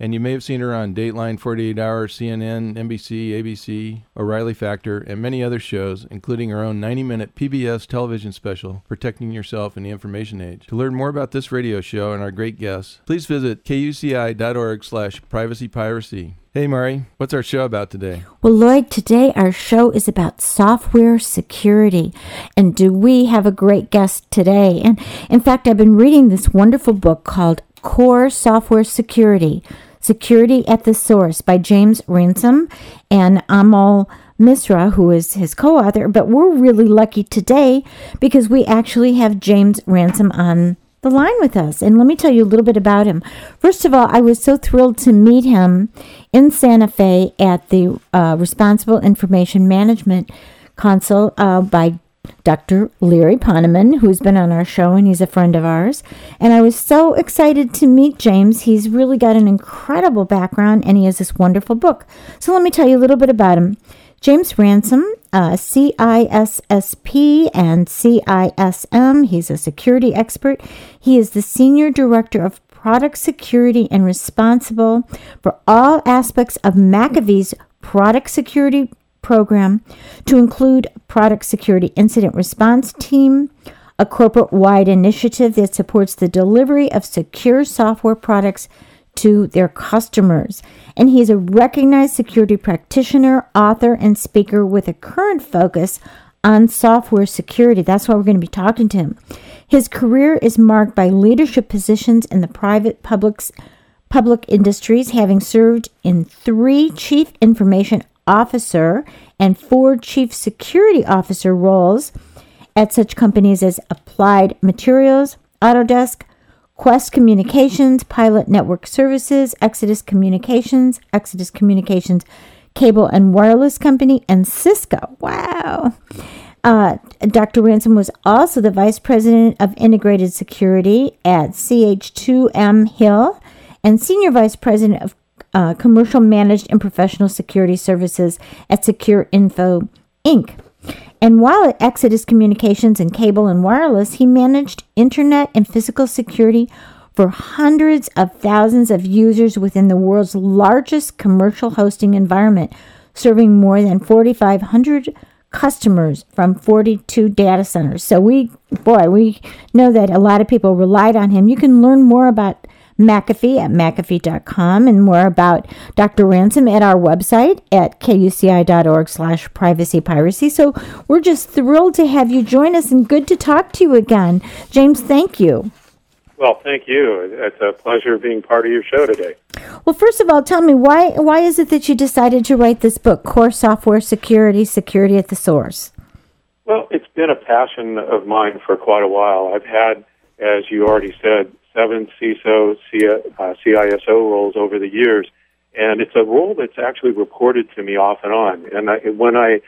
and you may have seen her on Dateline, 48 Hour, CNN, NBC, ABC, O'Reilly Factor, and many other shows, including her own 90 minute PBS television special, Protecting Yourself in the Information Age. To learn more about this radio show and our great guests, please visit kuci.org slash privacypiracy. Hey, Mari, what's our show about today? Well, Lloyd, today our show is about software security. And do we have a great guest today? And in fact, I've been reading this wonderful book called Core Software Security Security at the Source by James Ransom and Anmol Misra, who is his co author. But we're really lucky today because we actually have James Ransom on the line with us. And let me tell you a little bit about him. First of all, I was so thrilled to meet him in Santa Fe at the uh, Responsible Information Management Council uh, by Dr. Larry Ponemon, who's been on our show and he's a friend of ours. And I was so excited to meet James. He's really got an incredible background and he has this wonderful book. So let me tell you a little bit about him. James Ransom, uh, CISSP and CISM. He's a security expert. He is the Senior Director of Product Security and responsible for all aspects of McAfee's product security program to include product security incident response team, a corporate wide initiative that supports the delivery of secure software products to their customers. And he's a recognized security practitioner, author, and speaker with a current focus on software security. That's why we're going to be talking to him. His career is marked by leadership positions in the private public public industries, having served in three chief information officer and four chief security officer roles at such companies as Applied Materials, Autodesk, Qwest Communications, Pilot Network Services, Exodus Communications, Exodus Communications Cable and Wireless Company, and Cisco. Wow. Uh, Dr. Ransom was also the Vice President of Integrated Security at CH2M Hill and Senior Vice President of uh, commercial managed and professional security services at Secure Info Inc. And while at Exodus Communications and Cable and Wireless, he managed internet and physical security for hundreds of thousands of users within the world's largest commercial hosting environment, serving more than 4,500 customers from 42 data centers. So we, boy, we know that a lot of people relied on him. You can learn more about McAfee at McAfee.com and more about Dr. Ransom at our website at kuci.org slash privacy piracy. So we're just thrilled to have you join us and good to talk to you again. James, thank you. Well, thank you. It's a pleasure being part of your show today. Well, first of all, tell me why why is it that you decided to write this book, Core Software Security, Security at the Source? Well, it's been a passion of mine for quite a while. I've had, as you already said, seven CISO, uh, CISO roles over the years, and it's a role that's actually reported to me off and on. And I, when I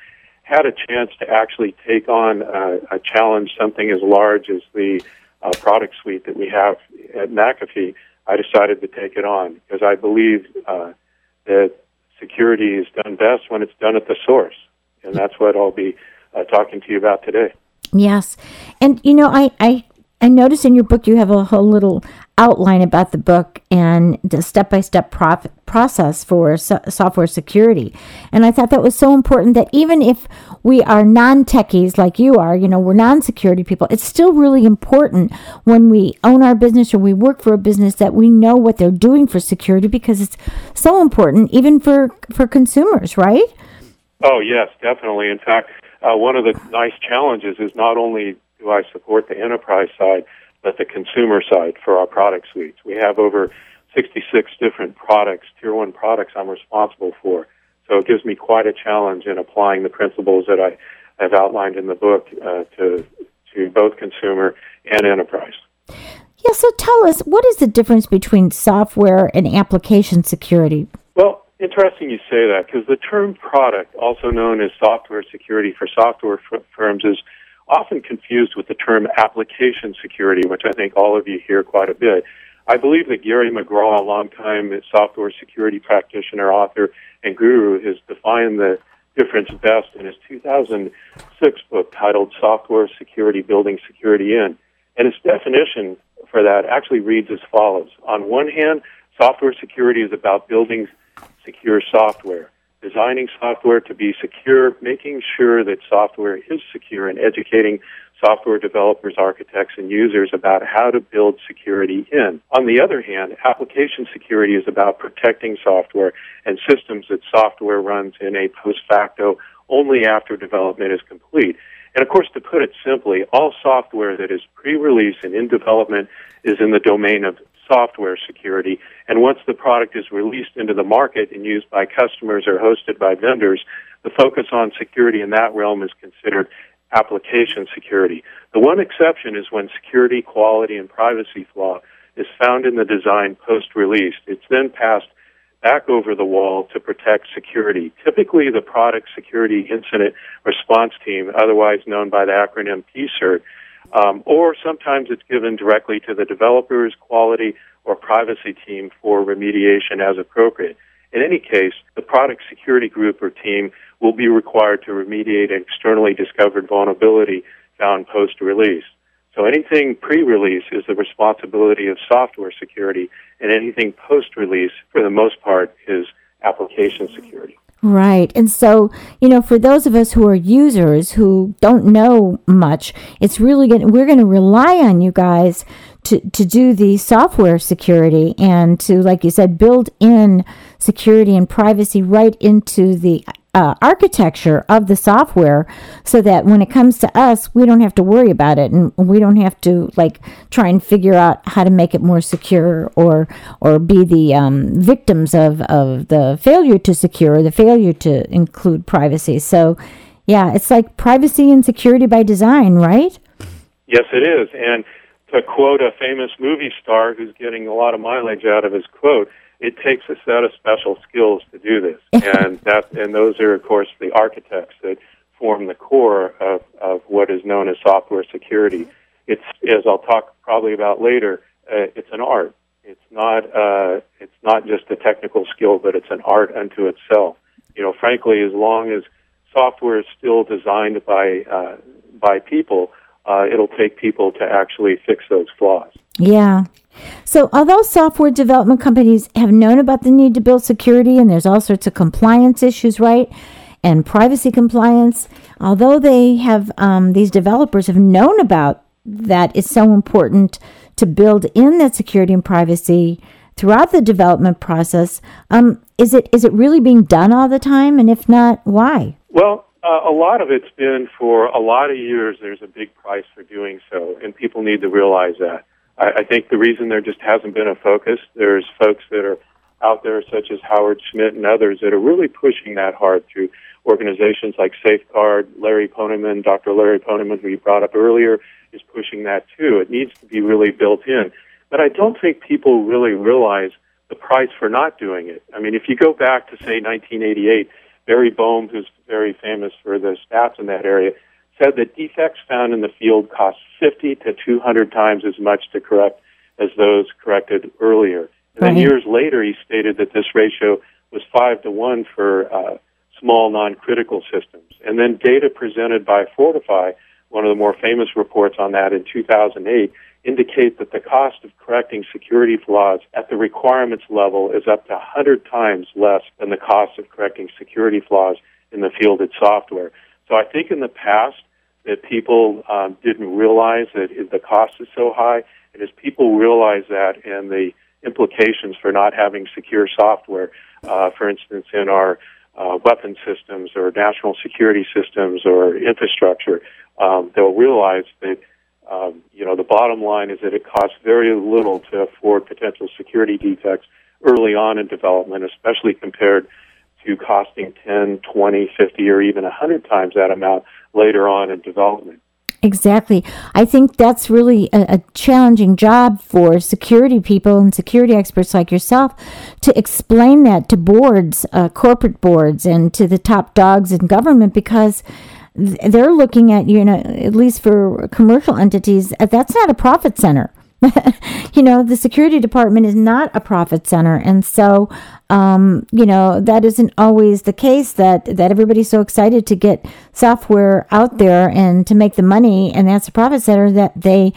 had a chance to actually take on uh, a challenge, something as large as the uh, product suite that we have at McAfee, I decided to take it on because I believe uh, that security is done best when it's done at the source, and that's what I'll be uh, talking to you about today. Yes, and you know, I I I noticed in your book you have a whole little outline about the book and the step by step process for so- software security. And I thought that was so important that even if we are non techies like you are, you know, we're non security people, it's still really important when we own our business or we work for a business that we know what they're doing for security because it's so important even for, for consumers, right? Oh, yes, definitely. In fact, uh, one of the nice challenges is not only do I support the enterprise side, but the consumer side for our product suites. We have over 66 different products, tier one products I'm responsible for. So it gives me quite a challenge in applying the principles that I have outlined in the book uh, to to both consumer and enterprise. Yeah, so tell us, what is the difference between software and application security? Well, interesting you say that because the term product, also known as software security for software f- firms, is often confused with the term application security, which I think all of you hear quite a bit. I believe that Gary McGraw, a longtime software security practitioner, author, and guru, has defined the difference best in his 2006 book titled Software Security Building Security In. And his definition for that actually reads as follows. On one hand, software security is about building secure software, designing software to be secure, making sure that software is secure, and educating software developers, architects, and users about how to build security in. On the other hand, application security is about protecting software and systems that software runs in a post facto only after development is complete. And of course, to put it simply, all software that is pre release and in development is in the domain of software security. And once the product is released into the market and used by customers or hosted by vendors, the focus on security in that realm is considered application security. The one exception is when security, quality, and privacy flaw is found in the design post release. It's then passed back over the wall to protect security. Typically, the product security incident response team, otherwise known by the acronym PSIRT, um, or sometimes it's given directly to the developers, quality, or privacy team for remediation as appropriate. In any case, the product security group or team will be required to remediate an externally discovered vulnerability found post release. So anything pre release is the responsibility of software security, and anything post release, for the most part, is application security. Right. And so, you know, for those of us who are users who don't know much, it's really going we're going to rely on you guys to, to do the software security and to, like you said, build in security and privacy right into the uh, architecture of the software so that when it comes to us, we don't have to worry about it and we don't have to like try and figure out how to make it more secure or or be the um, victims of, of the failure to secure, or the failure to include privacy. So, yeah, it's like privacy and security by design, right? Yes, it is. And to quote a famous movie star who's getting a lot of mileage out of his quote, it takes a set of special skills to do this, and that and those are of course the architects that form the core of, of what is known as software security. It's as I'll talk probably about later. Uh, it's an art. It's not uh, it's not just a technical skill, but it's an art unto itself. You know, frankly, as long as software is still designed by uh, by people, uh, it'll take people to actually fix those flaws. Yeah. So, although software development companies have known about the need to build security, and there's all sorts of compliance issues, right? And privacy compliance, although they have, um, these developers have known about that it's so important to build in that security and privacy throughout the development process. Um, is it is it really being done all the time? And if not, why? Well, uh, a lot of it's been for a lot of years. There's a big price for doing so, and people need to realize that. I, I think the reason there just hasn't been a focus, there's folks that are out there, such as Howard Schmidt and others, that are really pushing that hard through organizations like SAFECode. Larry Ponemon, Dr. Larry Ponemon, who you brought up earlier, is pushing that too. It needs to be really built in. But I don't think people really realize the price for not doing it. I mean, if you go back to, say, 1988, Barry Boehm, who's very famous for the stats in that area, said that defects found in the field cost 50 to 200 times as much to correct as those corrected earlier. And then years later, he stated that this ratio was 5 to 1 for uh, small non-critical systems. And then data presented by Fortify, one of the more famous reports on that in 2008, indicate that the cost of correcting security flaws at the requirements level is up to 100 times less than the cost of correcting security flaws in the fielded software. So I think in the past that people um, didn't realize that the cost is so high, and as people realize that and the implications for not having secure software, uh, for instance, in our uh, weapon systems or national security systems or infrastructure, um, they'll realize that um, you know the bottom line is that it costs very little to afford potential security defects early on in development, especially compared to costing 10, 20, 50, or even 100 times that amount later on in development. Exactly. I think that's really a, a, challenging job for security people and security experts like yourself to explain that to boards, uh, corporate boards, and to the top dogs in government because they're looking at, you know, at least for commercial entities, uh, that's not a profit center. you know, the security department is not a profit center. And so, um, you know, that isn't always the case that, that everybody's so excited to get software out there and to make the money. And that's a profit center that they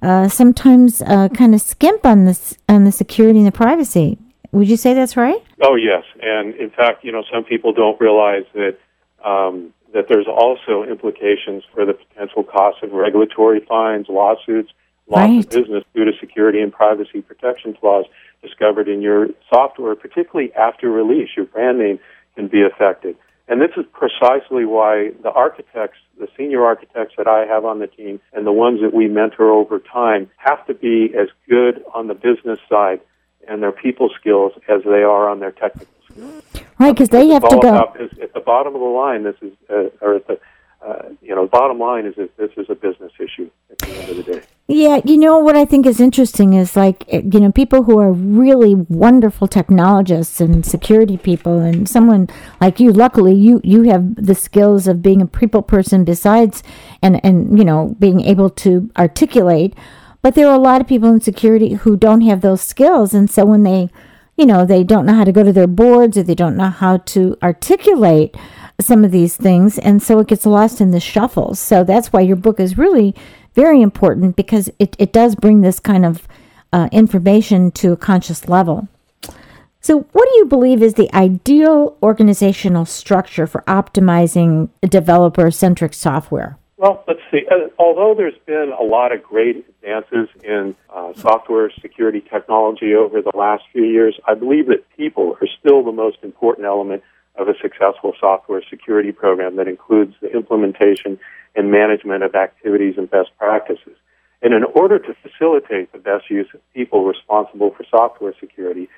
uh, sometimes uh, kind of skimp on this, on the security and the privacy. Would you say that's right? Oh, yes. And in fact, you know, some people don't realize that, um, that there's also implications for the potential costs of regulatory fines, lawsuits, loss right. of business due to security and privacy protection flaws discovered in your software, particularly after release. Your brand name can be affected. And this is precisely why the architects, the senior architects that I have on the team, and the ones that we mentor over time have to be as good on the business side and their people skills as they are on their technical skills. Right, because they have to go. at the bottom of the line, this is, uh, or at the uh, you know, bottom line is that this is a business issue at the end of the day. Yeah, you know what I think is interesting is like eh, you know people who are really wonderful technologists and security people, and someone like you. Luckily, you you have the skills of being a people person besides, and and you know being able to articulate. But there are a lot of people in security who don't have those skills, and so when they, you know, they don't know how to go to their boards or they don't know how to articulate some of these things, and so it gets lost in the shuffle. So that's why your book is really very important because it, it does bring this kind of uh, information to a conscious level. So, what do you believe is the ideal organizational structure for optimizing developer centric software? Well, let's see. Uh, although there's been a lot of great advances in uh, software security technology over the last few years, I believe that people are still the most important element of a successful software security program that includes the implementation and management of activities and best practices. And in order to facilitate the best use of people responsible for software security,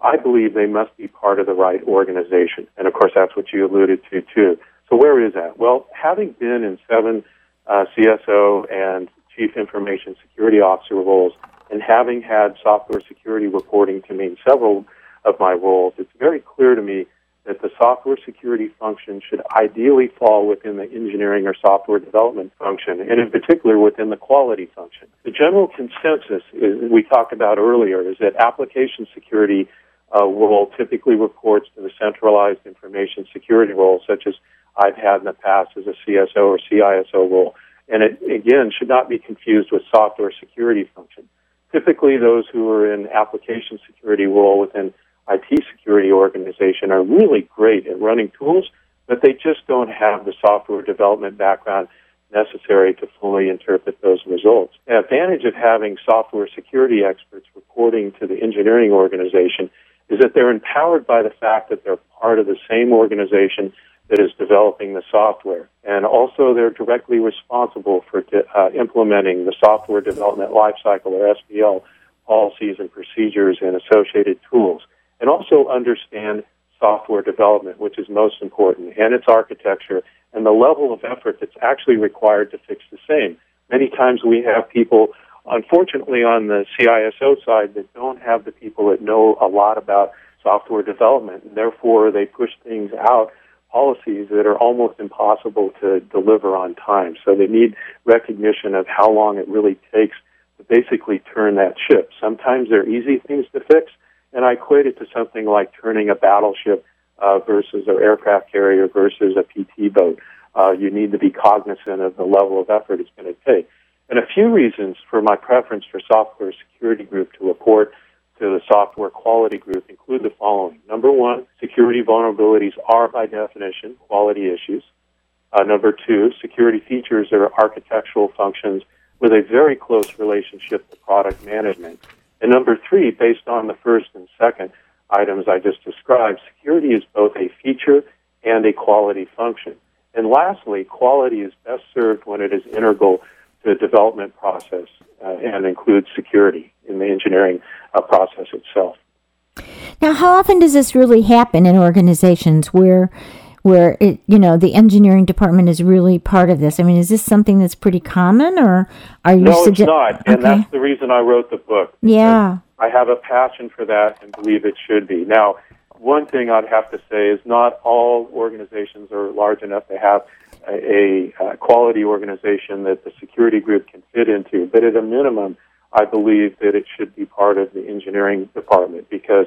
I believe they must be part of the right organization. And of course, that's what you alluded to too. So where is that? Well, having been in seven uh, CSO and Chief Information Security Officer roles, and having had software security reporting to me in several of my roles, it's very clear to me that the software security function should ideally fall within the engineering or software development function, and in particular within the quality function. The general consensus is, we talked about earlier is that application security uh, role typically reports to the centralized information security role, such as I've had in the past as a CSO or CISO role. And it, again, should not be confused with software security function. Typically, those who are in application security role within IT security organization are really great at running tools, but they just don't have the software development background necessary to fully interpret those results. The advantage of having software security experts reporting to the engineering organization is that they're empowered by the fact that they're part of the same organization that is developing the software. And also, they're directly responsible for uh, implementing the software development lifecycle, or SDL, policies and procedures and associated tools and also understand software development, which is most important, and its architecture, and the level of effort that's actually required to fix the same. Many times we have people, unfortunately, on the CISO side they don't have the people that know a lot about software development, and therefore they push things out policies that are almost impossible to deliver on time. So they need recognition of how long it really takes to basically turn that ship. Sometimes they're easy things to fix, and I equate it to something like turning a battleship uh, versus an aircraft carrier versus a PT boat. Uh, you need to be cognizant of the level of effort it's going to take. And a few reasons for my preference for software security group to report to the software quality group include the following. Number one, security vulnerabilities are by definition quality issues. Uh, number two, security features are architectural functions with a very close relationship to product management. And number three, based on the first and second items I just described, security is both a feature and a quality function. And lastly, quality is best served when it is integral the development process uh, and includes security in the engineering uh, process itself. Now, how often does this really happen in organizations where where it, you know the engineering department is really part of this? I mean, is this something that's pretty common, or are you? No, it's not, and that's the reason I wrote the book. Yeah, I have a passion for that and believe it should be. Now, one thing I'd have to say is not all organizations are large enough to have a, a, quality organization that the security group can fit into, but at a minimum, I believe that it should be part of the engineering department because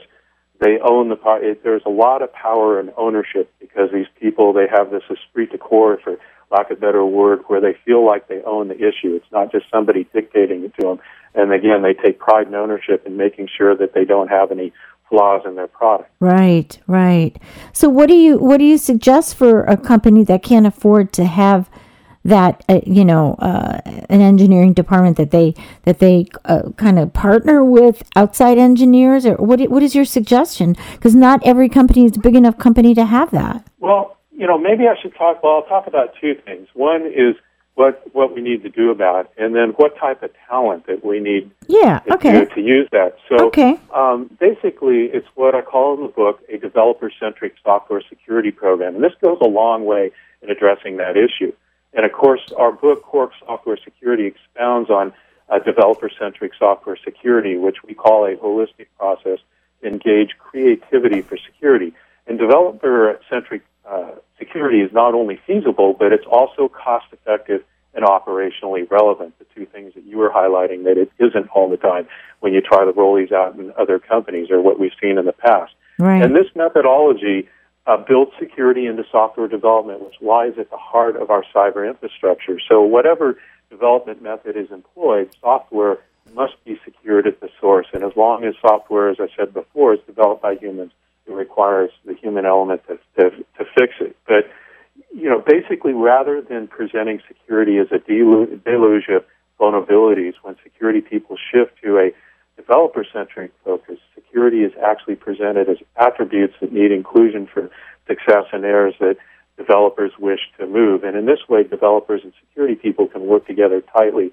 they own the part. There's a lot of power and ownership because these people they have this esprit de corps, for lack of a better word, where they feel like they own the issue. It's not just somebody dictating it to them. And again, they take pride and ownership in making sure that they don't have any flaws in their product. Right, right. So what do you what do you suggest for a company that can't afford to have that uh, you know uh, an engineering department that they that they uh, kind of partner with outside engineers or what what is your suggestion because not every company is a big enough company to have that well you know maybe i should talk well i'll talk about two things one is what what we need to do about it, and then what type of talent that we need yeah, okay. to, to use that. So okay. um, basically, it's what I call in the book a developer-centric software security program, and this goes a long way in addressing that issue. And of course, our book, Core Software Security, expounds on uh, developer-centric software security, which we call a holistic process to engage creativity for security. And developer-centric uh, security is not only feasible, but it's also cost effective and operationally relevant. The two things that you were highlighting that it isn't all the time when you try to roll these out in other companies or what we've seen in the past. Right. And this methodology uh, builds security into software development, which lies at the heart of our cyber infrastructure. So whatever development method is employed, software must be secured at the source. And as long as software, as I said before, is developed by humans, it requires the human element to, to, to fix it. But, you know, basically, rather than presenting security as a deluge of vulnerabilities, when security people shift to a developer centric focus, security is actually presented as attributes that need inclusion for success and areas that developers wish to move. And in this way, developers and security people can work together tightly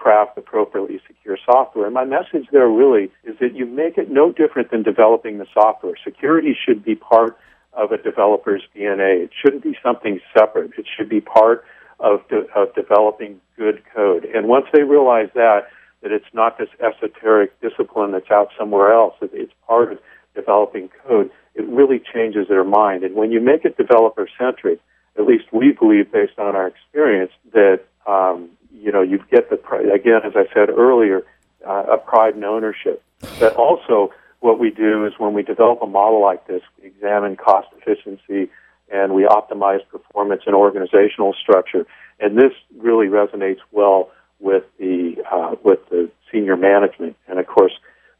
craft appropriately secure software. And my message there really is that you make it no different than developing the software. Security should be part of a developer's DNA. It shouldn't be something separate. It should be part of, de- of developing good code. And once they realize that, that it's not this esoteric discipline that's out somewhere else, it's part of developing code, it really changes their mind. And when you make it developer centric, at least we believe based on our experience that um, you know, you get the again, as I said earlier, uh, a pride and ownership. But also, what we do is when we develop a model like this, we examine cost efficiency and we optimize performance and organizational structure. And this really resonates well with the uh, with the senior management. And of course,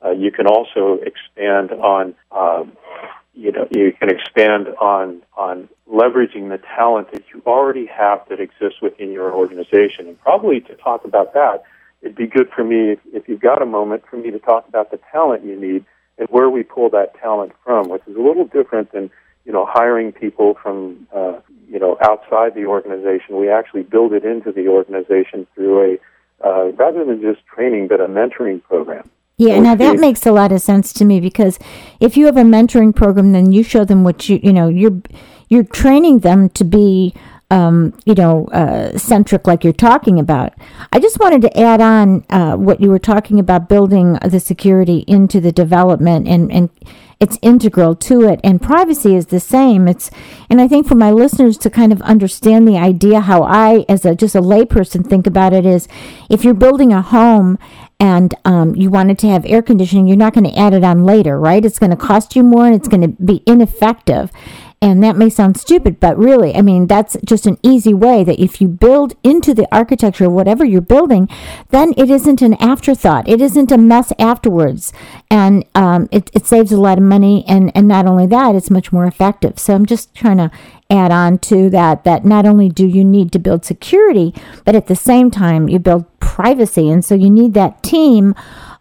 uh, you can also expand on um, you know you can expand on on leveraging the talent that you already have that exists within your organization. And probably to talk about that, it'd be good for me if, if you've got a moment for me to talk about the talent you need and where we pull that talent from, which is a little different than you know hiring people from uh, you know outside the organization. We actually build it into the organization through a uh, rather than just training, but a mentoring program. Yeah, now that makes a lot of sense to me because if you have a mentoring program, then you show them what you you know you're you're training them to be um, you know uh, centric like you're talking about. I just wanted to add on uh, what you were talking about building the security into the development and and it's integral to it and privacy is the same it's and i think for my listeners to kind of understand the idea how i as a just a layperson think about it is if you're building a home and um, you wanted to have air conditioning, you're not going to add it on later, right? It's going to cost you more and it's going to be ineffective. And that may sound stupid, but really, I mean, that's just an easy way that if you build into the architecture of whatever you're building, then it isn't an afterthought. It isn't a mess afterwards. And um, it, it saves a lot of money. And, and not only that, it's much more effective. So I'm just trying to add on to that, that not only do you need to build security, but at the same time, you build privacy. And so you need that team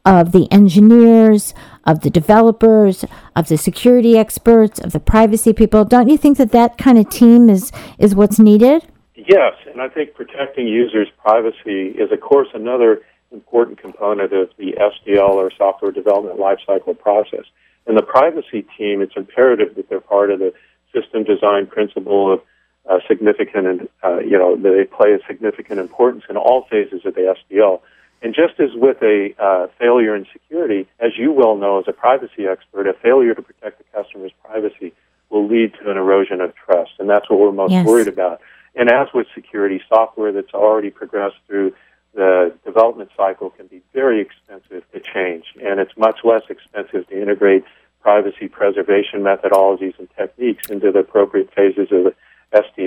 of the engineers, of the developers, of the security experts, of the privacy people. Don't you think that that kind of team is is what's needed? Yes, and I think protecting users' privacy is, of course, another important component of the SDL or software development lifecycle process. And the privacy team, it's imperative that they're part of the system design principle of uh, significant, and uh, you know, they play a significant importance in all phases of the SDL. And just as with a uh, failure in security, as you well know as a privacy expert, a failure to protect the customer's privacy will lead to an erosion of trust, and that's what we're most yes. worried about. And as with security, software that's already progressed through the development cycle can be very expensive to change, and it's much less expensive to integrate privacy preservation methodologies and techniques into the appropriate phases of the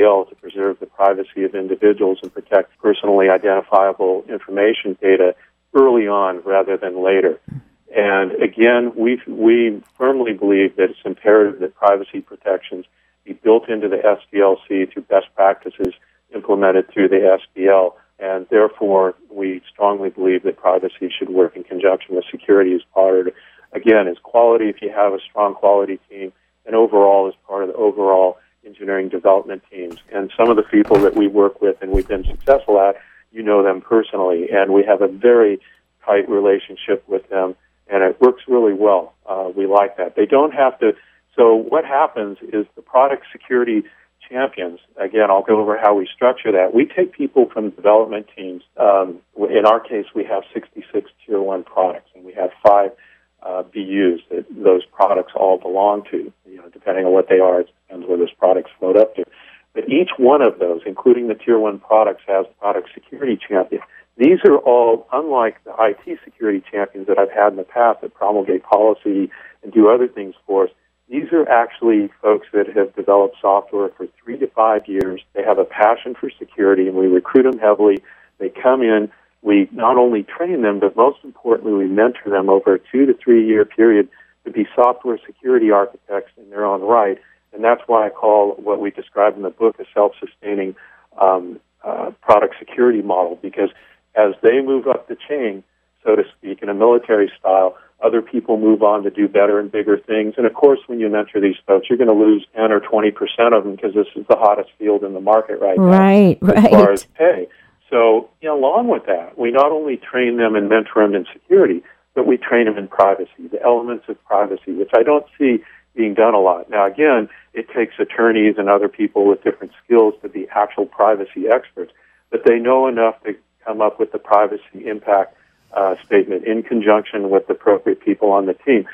To preserve the privacy of individuals and protect personally identifiable information data early on rather than later. And again, we, we firmly believe that it's imperative that privacy protections be built into the SDLC through best practices implemented through the SDL. And therefore, we strongly believe that privacy should work in conjunction with security as part of, again, as quality if you have a strong quality team, and overall as part of the overall engineering development teams. And some of the people that we work with and we've been successful at, you know them personally, and we have a very tight relationship with them, and it works really well. Uh, we like that. They don't have to. So what happens is the product security champions. Again, I'll go over how we structure that. We take people from development teams. Um, in our case, we have 66 tier one products, and we have five uh, used that those products all belong to. You know, depending on what they are, it depends where those products float up to. But each one of those, including the tier one products, has product security champion. These are all unlike the IT security champions that I've had in the past that promulgate policy and do other things for us. These are actually folks that have developed software for three to five years. They have a passion for security, and we recruit them heavily. They come in. We not only train them, but most importantly, we mentor them over a two to three year period to be software security architects in their own right. And that's why I call what we describe in the book a self sustaining um, uh, product security model, because as they move up the chain, so to speak, in a military style, other people move on to do better and bigger things. And of course, when you mentor these folks, you're going to lose 10 or 20% of them because this is the hottest field in the market right now. Right, right. As far as pay. So, you know, along with that, we not only train them and mentor them in security, but we train them in privacy, the elements of privacy, which I don't see being done a lot. Now, again, it takes attorneys and other people with different skills to be actual privacy experts, but they know enough to come up with the privacy impact uh, statement in conjunction with the appropriate people on the team.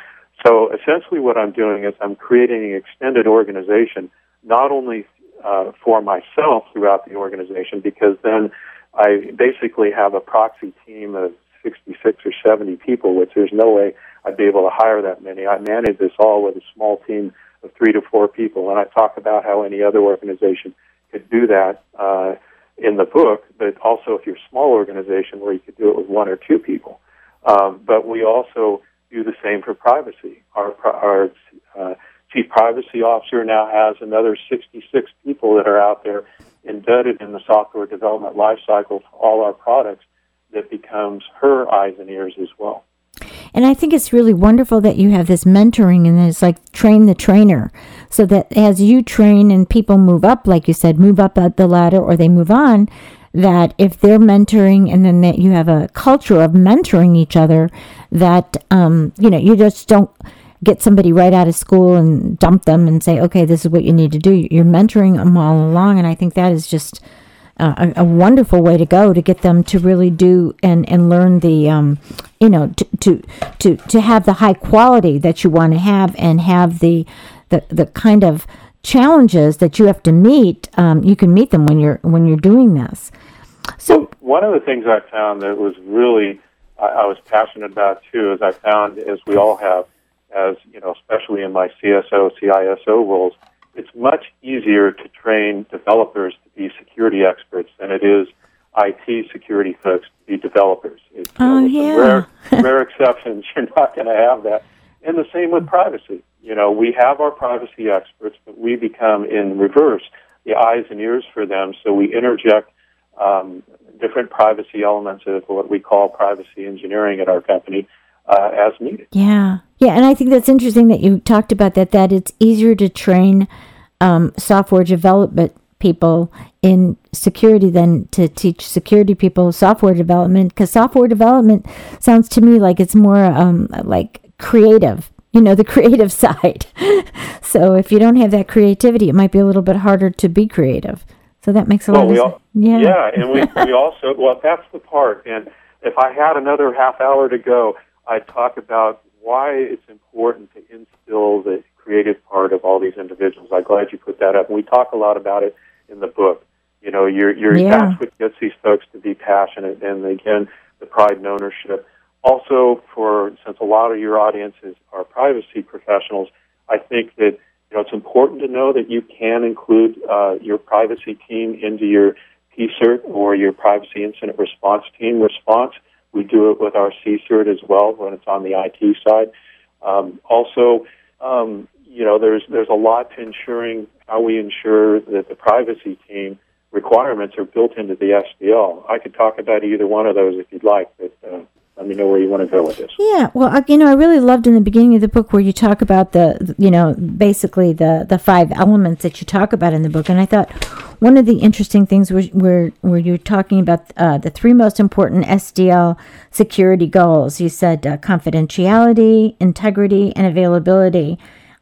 So essentially, what I'm doing is I'm creating an extended organization, not only uh, for myself throughout the organization, because then I basically have a proxy team of 66 or 70 people, which there's no way I'd be able to hire that many. I manage this all with a small team of three to four people, and I talk about how any other organization could do that. Uh, in the book, but also if you're a small organization where you could do it with one or two people. Um, but we also do the same for privacy. Our, our uh, chief privacy officer now has another 66 people that are out there embedded in the software development lifecycle for all our products that becomes her eyes and ears as well. And I think it's really wonderful that you have this mentoring and it's like train the trainer so that as you train and people move up, like you said, move up the ladder or they move on, that if they're mentoring and then that you have a culture of mentoring each other, that, um, you know, you just don't get somebody right out of school and dump them and say, okay, this is what you need to do. You're mentoring them all along. And I think that is just a, a, wonderful way to go to get them to really do and, and learn the um, you know to, to to to have the high quality that you want to have and have the the the kind of challenges that you have to meet um, you can meet them when you're when you're doing this so one of the things i found that was really I, I was passionate about too is i found as we all have as you know especially in my cso ciso roles it's much easier to train developers to be security experts than it is IT security folks to be developers. It's, oh, you know, yeah. rare, rare exceptions, you're not going to have that. And the same with privacy. You know, we have our privacy experts, but we become in reverse the eyes and ears for them. So we interject um, different privacy elements of what we call privacy engineering at our company uh, as needed. Yeah, Yeah, and I think that's interesting that you talked about that. That it's easier to train um, software development people in security than to teach security people software development because software development sounds to me like it's more um, like creative you know the creative side so if you don't have that creativity it might be a little bit harder to be creative so that makes a well, lot we of sense yeah yeah, and we we also well that's the part. And if I had another half hour to go, I'd talk about why it's important to instill the creative part of all these individuals. I'm glad you put that up. And we talk a lot about it in the book. You know, you're, you're Yeah. that's what gets these folks to be passionate, and again, the pride and ownership. Also, for since a lot of your audiences are privacy professionals, I think that you know it's important to know that you can include uh, your privacy team into your PSIRT or your privacy incident response team response. We do it with our CSIRT as well when it's on the IT side. Um, also, um, you know, there's there's a lot to ensuring how we ensure that the privacy team requirements are built into the SDL. I could talk about either one of those if you'd like, but uh, let me know where you want to go with this. Yeah, well, I- you know, I really loved in the beginning of the book where you talk about the, you know, basically the the five elements that you talk about in the book, and I thought one of the interesting things was where where you're talking about uh, the three most important SDL security goals. You said uh, confidentiality, integrity, and availability,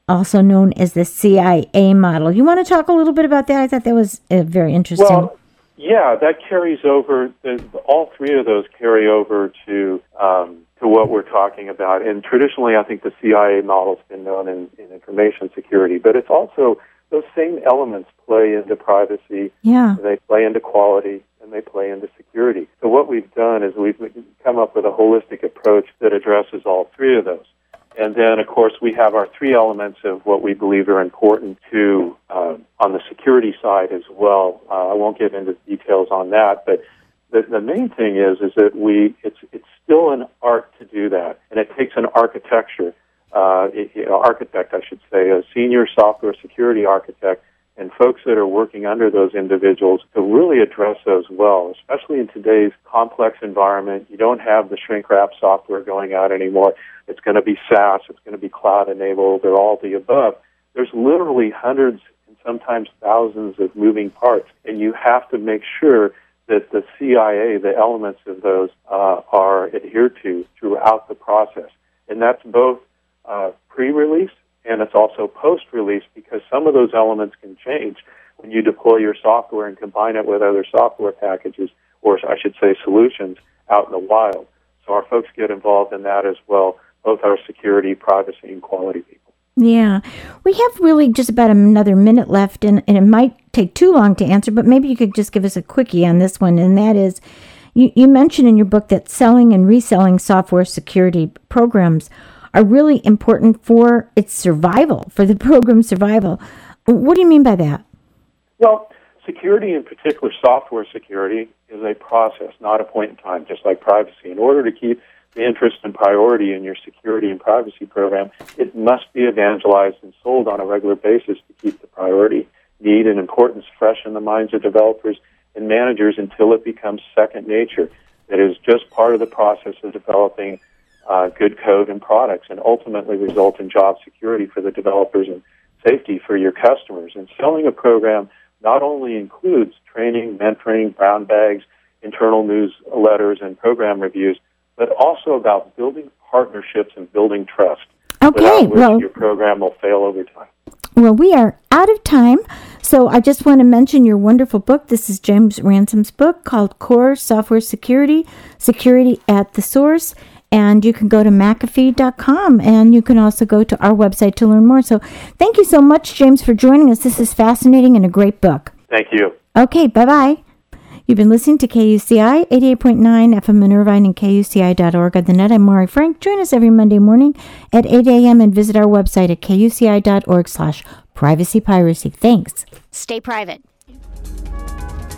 also known as the CIA model. You want to talk a little bit about that? I thought that was uh, very interesting. Well, yeah, that carries over. All three of those carry over to um, to what we're talking about. And traditionally, I think the CIA model's been known in, in information security, but it's also those same elements play into privacy. yeah, They play into quality and they play into security. So what we've done is we've come up with a holistic approach that addresses all three of those. And then, of course, we have our three elements of what we believe are important to uh, on the security side as well. Uh, I won't get into details on that, but the, the main thing is is that we it's it's still an art to do that, and it takes an architecture, uh, you know, architect, I should say, a senior software security architect, and folks that are working under those individuals to really address those well, especially in today's complex environment. You don't have the shrink wrap software going out anymore. It's going to be SaaS. It's going to be cloud enabled. They're all the above. There's literally hundreds and sometimes thousands of moving parts, and you have to make sure that the CIA, the elements of those, uh, are adhered to throughout the process. And that's both uh, pre-release and it's also post-release because some of those elements can change when you deploy your software and combine it with other software packages, or I should say solutions, out in the wild. So our folks get involved in that as well, both our security, privacy, and quality people. Yeah, we have really just about another minute left, and, and it might take too long to answer, but maybe you could just give us a quickie on this one, and that is you, you mentioned in your book that selling and reselling software security programs are really important for its survival, for the program's survival. What do you mean by that? Well, security, in particular software security, is a process, not a point in time, just like privacy. In order to keep the interest and priority in your security and privacy program, it must be evangelized and sold on a regular basis to keep the priority, need, and importance fresh in the minds of developers and managers until it becomes second nature. That is just part of the process of developing uh, good code and products and ultimately result in job security for the developers and safety for your customers. And selling a program not only includes training, mentoring, brown bags, internal newsletters, and program reviews, but also about building partnerships and building trust. Okay, well- your program will fail over time. Well, we are out of time, so I just want to mention your wonderful book. This is James Ransom's book called Core Software Security Security at the Source. And you can go to McAfee.com and you can also go to our website to learn more. So thank you so much, James, for joining us. This is fascinating and a great book. Thank you. Okay, bye bye. You've been listening to KUCI 88.9 FM in Irvine and KUCI.org on the net. I'm Mari Frank. Join us every Monday morning at 8 a.m. and visit our website at KUCI.org slash privacy piracy. Thanks. Stay private.